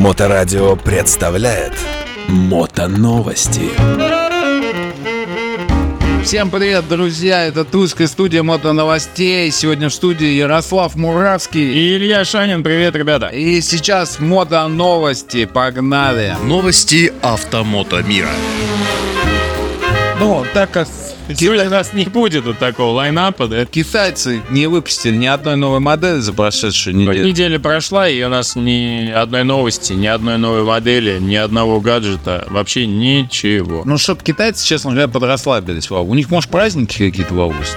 Моторадио представляет Мотоновости. Всем привет, друзья! Это Тульская студия мото новостей. Сегодня в студии Ярослав Муравский. И Илья Шанин, привет, ребята. И сейчас мото новости. Погнали! Новости автомото мира. Ну, так как сегодня у нас не будет вот такого лайнапа, да? Китайцы не выпустили ни одной новой модели за прошедшую неделю. Неделя прошла, и у нас ни одной новости, ни одной новой модели, ни одного гаджета, вообще ничего. Ну, чтоб китайцы, честно говоря, подрасслабились. У них, может, праздники какие-то в августе?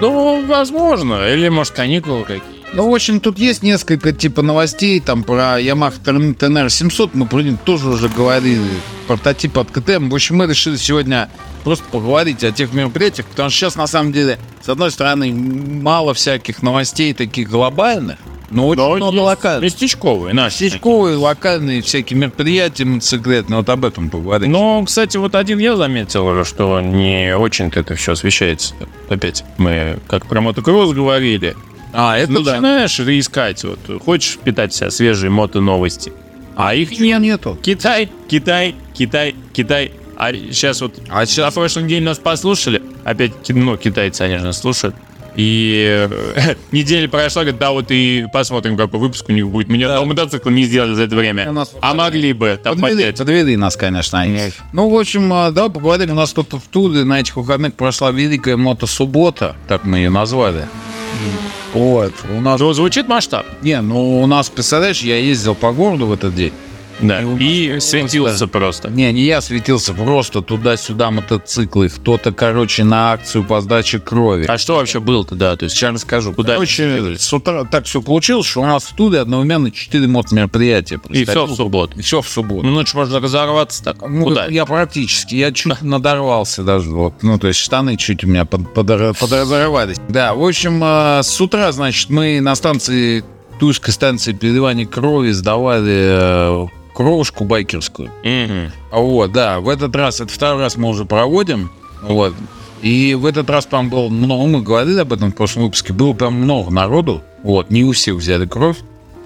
Ну, возможно, или, может, каникулы какие ну, в общем, тут есть несколько типа новостей, там про Yamaha TNR 700, мы про них тоже уже говорили, прототип от КТМ. В общем, мы решили сегодня просто поговорить о тех мероприятиях, потому что сейчас, на самом деле, с одной стороны, мало всяких новостей таких глобальных, но очень Но много локальных. Местечковые, наши. Местечковые, локальные всякие мероприятия мотоциклетные, вот об этом поговорить. Но, кстати, вот один я заметил уже, что не очень-то это все освещается. Опять мы как про мотокросс говорили. А, это да. Начинаешь искать, вот, хочешь впитать в себя свежие мото-новости. А их Нет, нету. Китай, Китай, Китай, Китай. А сейчас вот А на сейчас прошлой неделе нас послушали. Опять, ну, китайцы, они же нас слушают. И э, неделя прошла, говорят, да, вот и посмотрим, какой выпуск у них будет. Мы ни одного мотоцикла не сделали за это время. нас А могли бы. Там Подвели, поднять. подвели нас, конечно, они. Ну, в общем, а, да, поговорим. У нас тут в Туле на этих выходных прошла великая мотосуббота, так мы ее назвали. Вот, у нас... Ну, звучит масштаб. Не, ну у нас, представляешь, я ездил по городу в этот день. Да. И И светился просто. Не, не я светился, просто туда-сюда мотоциклы. Кто-то, короче, на акцию по сдаче крови. А что вообще было-то, да? То есть Сейчас расскажу. Куда Короче, с утра так все получилось, что у нас в Туле одновременно 4 мото-мероприятия. и все в субботу. И все в субботу. Ну, ночь можно разорваться так. Ну, Куда? я практически, я чуть надорвался даже, вот, ну, то есть штаны чуть у меня под, подор- подразорвались. Да, в общем, э, с утра, значит, мы на станции, Тульской станции переливания крови сдавали кровушку байкерскую. А Вот, да, в этот раз, это второй раз мы уже проводим, вот. И в этот раз там было много, мы говорили об этом в прошлом выпуске, было прям много народу, вот, не у всех взяли кровь,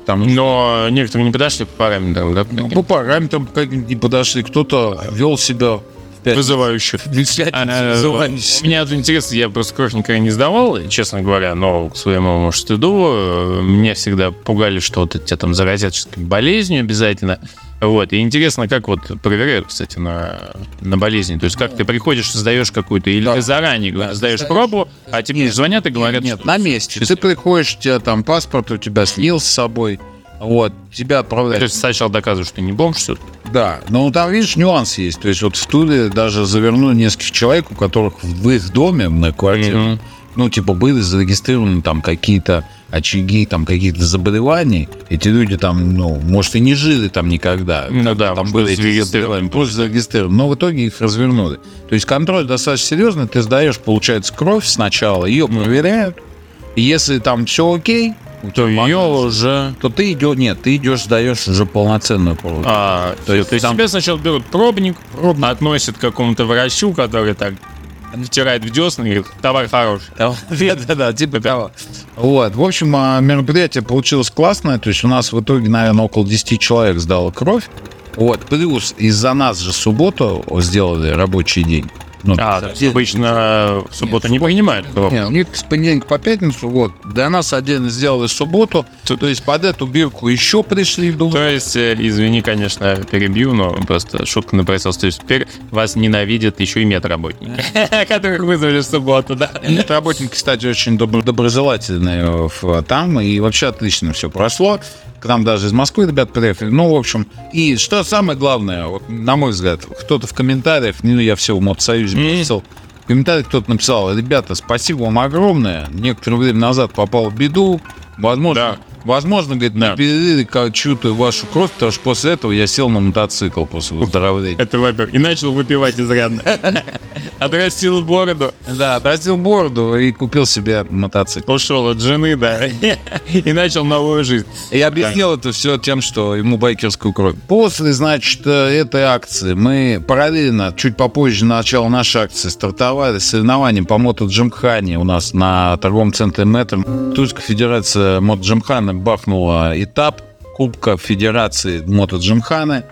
там Но некоторые не подошли по параметрам, да? ну, по параметрам как-нибудь не подошли, кто-то вел себя Вызывающих. в пять- А, э, вызывающе. Меня вот интересно, я просто кровь никогда не сдавал, честно говоря, но к своему стыду э, меня всегда пугали, что вот тебя там заразят болезнью обязательно. Вот, и интересно, как вот проверяют, кстати, на, на болезни. То есть, как ты приходишь, сдаешь какую-то, или Да. ты заранее говоришь, сдаешь пробу, а тебе звонят и говорят, Нет, что- на месте. Ты приходишь, у тебя там паспорт у тебя слил с собой, вот, тебя То отправляют. есть сначала доказываешь, что ты не бомж, все. Да, но там, видишь, нюанс есть. То есть вот в Туле даже завернули нескольких человек, у которых в их доме, на квартире, Мгм. ну, типа, были зарегистрированы там какие-то очаги, там, какие-то заболевания. Эти люди там, ну, может, и не жили там никогда. Ну да, там были эти зарегистрированы. заболевания, просто зарегистрированы. Но в итоге их развернули. То есть контроль достаточно серьезный. Ты сдаешь, получается, кровь сначала, ее проверяют. И если там все окей, То ее уже... то ты идешь, нет, ты идешь, сдаешь уже полноценную кровь. А, то есть, там- тебя сначала берут пробник, Пробник. относят к какому-то врачу, который так втирает в десны и говорит, товар хороший. Да-да-да, типа того. Вот, в общем, а, мероприятие получилось классное, то есть у нас в итоге, наверное, около 10 человек сдало кровь. Вот, плюс из-за нас же субботу сделали рабочий день. Ну, А, совсем- обычно в субботу не принимают кровь. Не, у них с понедельника по пятницу, вот. Для нас отдельно сделали субботу. То есть под эту бирку еще пришли. думаю, То есть, э, извини, конечно, перебью, но просто шутка на. То есть теперь вас ненавидят еще и медработники, которых вызвали в субботу, да? Нет, работники, кстати, очень добро- доброжелательные в- там, и вообще отлично все прошло. К нам даже из Москвы ребят приехали. Ну, в общем, и что самое главное, вот, на мой взгляд, кто-то в комментариях, ну, я все в Мотосоюзе написал, в комментариях кто-то написал, ребята, спасибо вам огромное, некоторое время назад попал в беду, возможно, возможно, говорит, Да. как чью-то вашу кровь, потому что после этого я сел на мотоцикл после выздоровления. Это во-первых. И начал выпивать изрядно. Отрастил бороду, Да, отрастил бороду и купил себе мотоцикл. ушел от жены, да, и начал новую жизнь. И объяснил это все тем, что ему байкерскую кровь. После, значит, этой акции мы параллельно, чуть попозже начала нашей акции, стартовали соревнования по мото-джимхане у нас на торговом центре Метр. Тульская федерация мото-джимхана бахнула этап Кубка Федерации Мото Джимханы.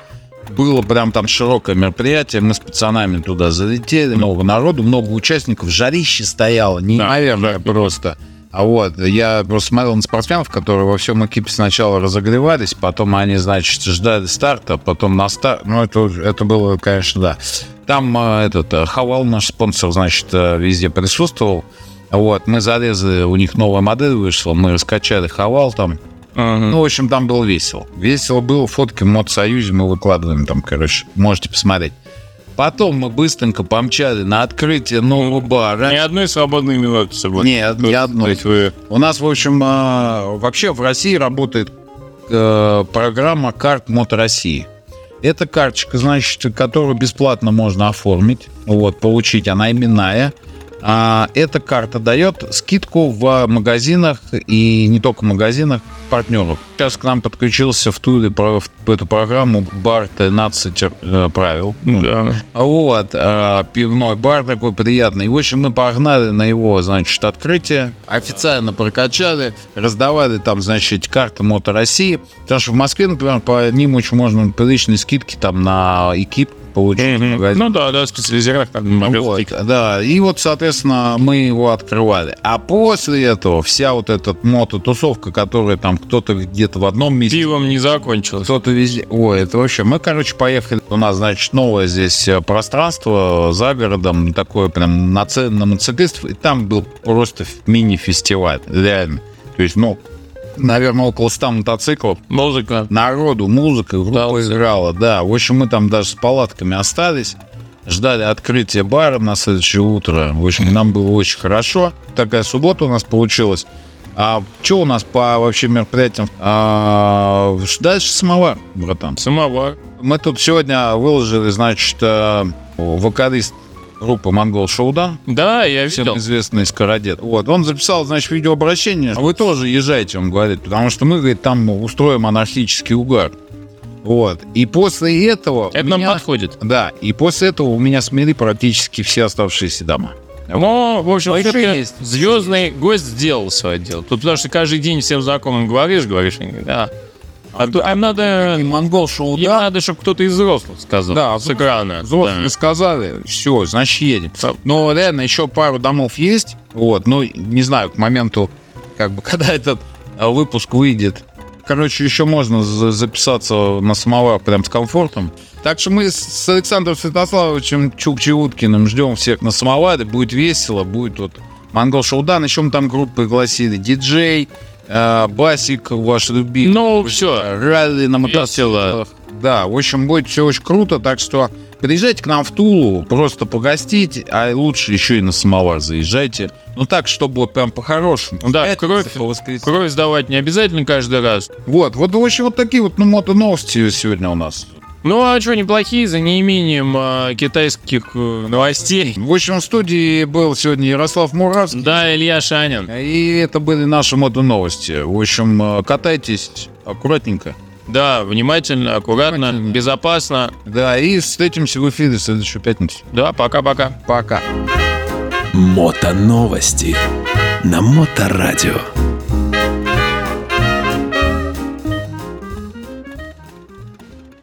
Было прям там широкое мероприятие. Мы с пацанами туда залетели. Много народу, много участников. Жарище стояло. Неимоверно просто. А вот, я просто смотрел на спортсменов, которые во всем экипе сначала разогревались, потом они, значит, ждали старта, потом на старт. Ну, это, это было, конечно, да. Там э, этот э, Хавал, наш спонсор, значит, э, везде присутствовал. Вот, мы залезли, у них новая модель вышла, мы раскачали Хавал там. Ну, в общем, там было весело. Весело было, фотки в Мотосоюзе мы выкладываем там, короче, можете посмотреть. Потом мы быстренько помчали на открытие нового бара. Ни одной свободной минуты с собой. Нет, ни одной. Вы... У нас, в общем, э, вообще в России работает э, программа карт Мото России. Это карточка, значит, которую бесплатно можно оформить, вот, получить, она именная. А эта карта дает скидку в магазинах и не только в магазинах партнеров. Сейчас к нам подключился в про в эту программу бар 13 э, правил. Да. Вот, а, пивной бар такой приятный. И, в общем, мы погнали на его, значит, открытие. Официально прокачали, раздавали там, значит, карты Мото России. Потому что в Москве, например, по ним очень можно приличные скидки там на экип получить. магазине. Ну да, да, специализированных там Вот, да, и вот, соответственно, мы его открывали. А после этого вся вот эта мототусовка, которая там кто-то где-то в одном месте, Пивом не закончилось. кто-то везде. Ой, это вообще. Мы, короче, поехали. У нас, значит, новое здесь э, пространство за городом, такое прям нацелено на мотоциклистов. И там был просто мини-фестиваль. Реально. То есть, ну, наверное, около 100 мотоциклов. Музыка. Народу, музыка, группа играла. Да, в общем, мы там даже с палатками остались. Ждали открытия бара на следующее утро. В общем, нам было очень хорошо. Такая суббота у нас получилась. А что у нас по вообще мероприятиям? А, дальше самовар, братан. Самовар. Мы тут сегодня выложили, значит, э, вокалист группы Монгол Шоудан, Да, я всем видел. известный скородед. Вот, он записал, значит, видеообращение. Вы тоже езжайте, он говорит, потому что мы, говорит, там устроим анархический угар. Вот. И после этого... Это у нам меня- подходит. Да, и после этого у меня смели практически все оставшиеся дома. Ну, в общем, есть. звездный гость сделал свое дело. Тут потому что каждый день всем знакомым говоришь, говоришь, они да. А то им надо, им Монгол Шоудан... надо, чтобы кто-то из взрослых сказал. Да, с экрана. Взрослые Да. сказали, все, значит, едем. Но реально еще пару домов есть. Вот, ну, не знаю, к моменту, как бы, когда этот а, выпуск выйдет. Короче, еще можно за- записаться на самовар прям с комфортом. Так что мы с Александром Святославовичем Чукчи-Уткиным ждем всех на самоваре. Будет весело, будет вот Монгол Шоудан. Еще мы там группу пригласили. Диджей, э, Басик, ваш любимый. Ну, все. Ралли на мотоциклах. Да, в общем, будет все очень круто, так что приезжайте к нам в Тулу, просто погостить, а лучше еще и на самовар заезжайте. Ну так, чтобы прям по-хорошему. Да, Это кровь-. Кровь сдавать не обязательно каждый раз. Вот, вот, в общем, вот такие вот ну, мото-новости сегодня у нас. Ну, а что, неплохие, за неимением а, китайских э, новостей. В общем, в студии был сегодня Ярослав Муравский. Да, Илья Шанин. И это были наши мото-новости. В общем, э, катайтесь аккуратненько. Да, внимательно, аккуратно, Внимательно. безопасно. Да, и встретимся в эфире в следующую пятницу. Да, пока-пока. Пока. Мото новости на Моторадио.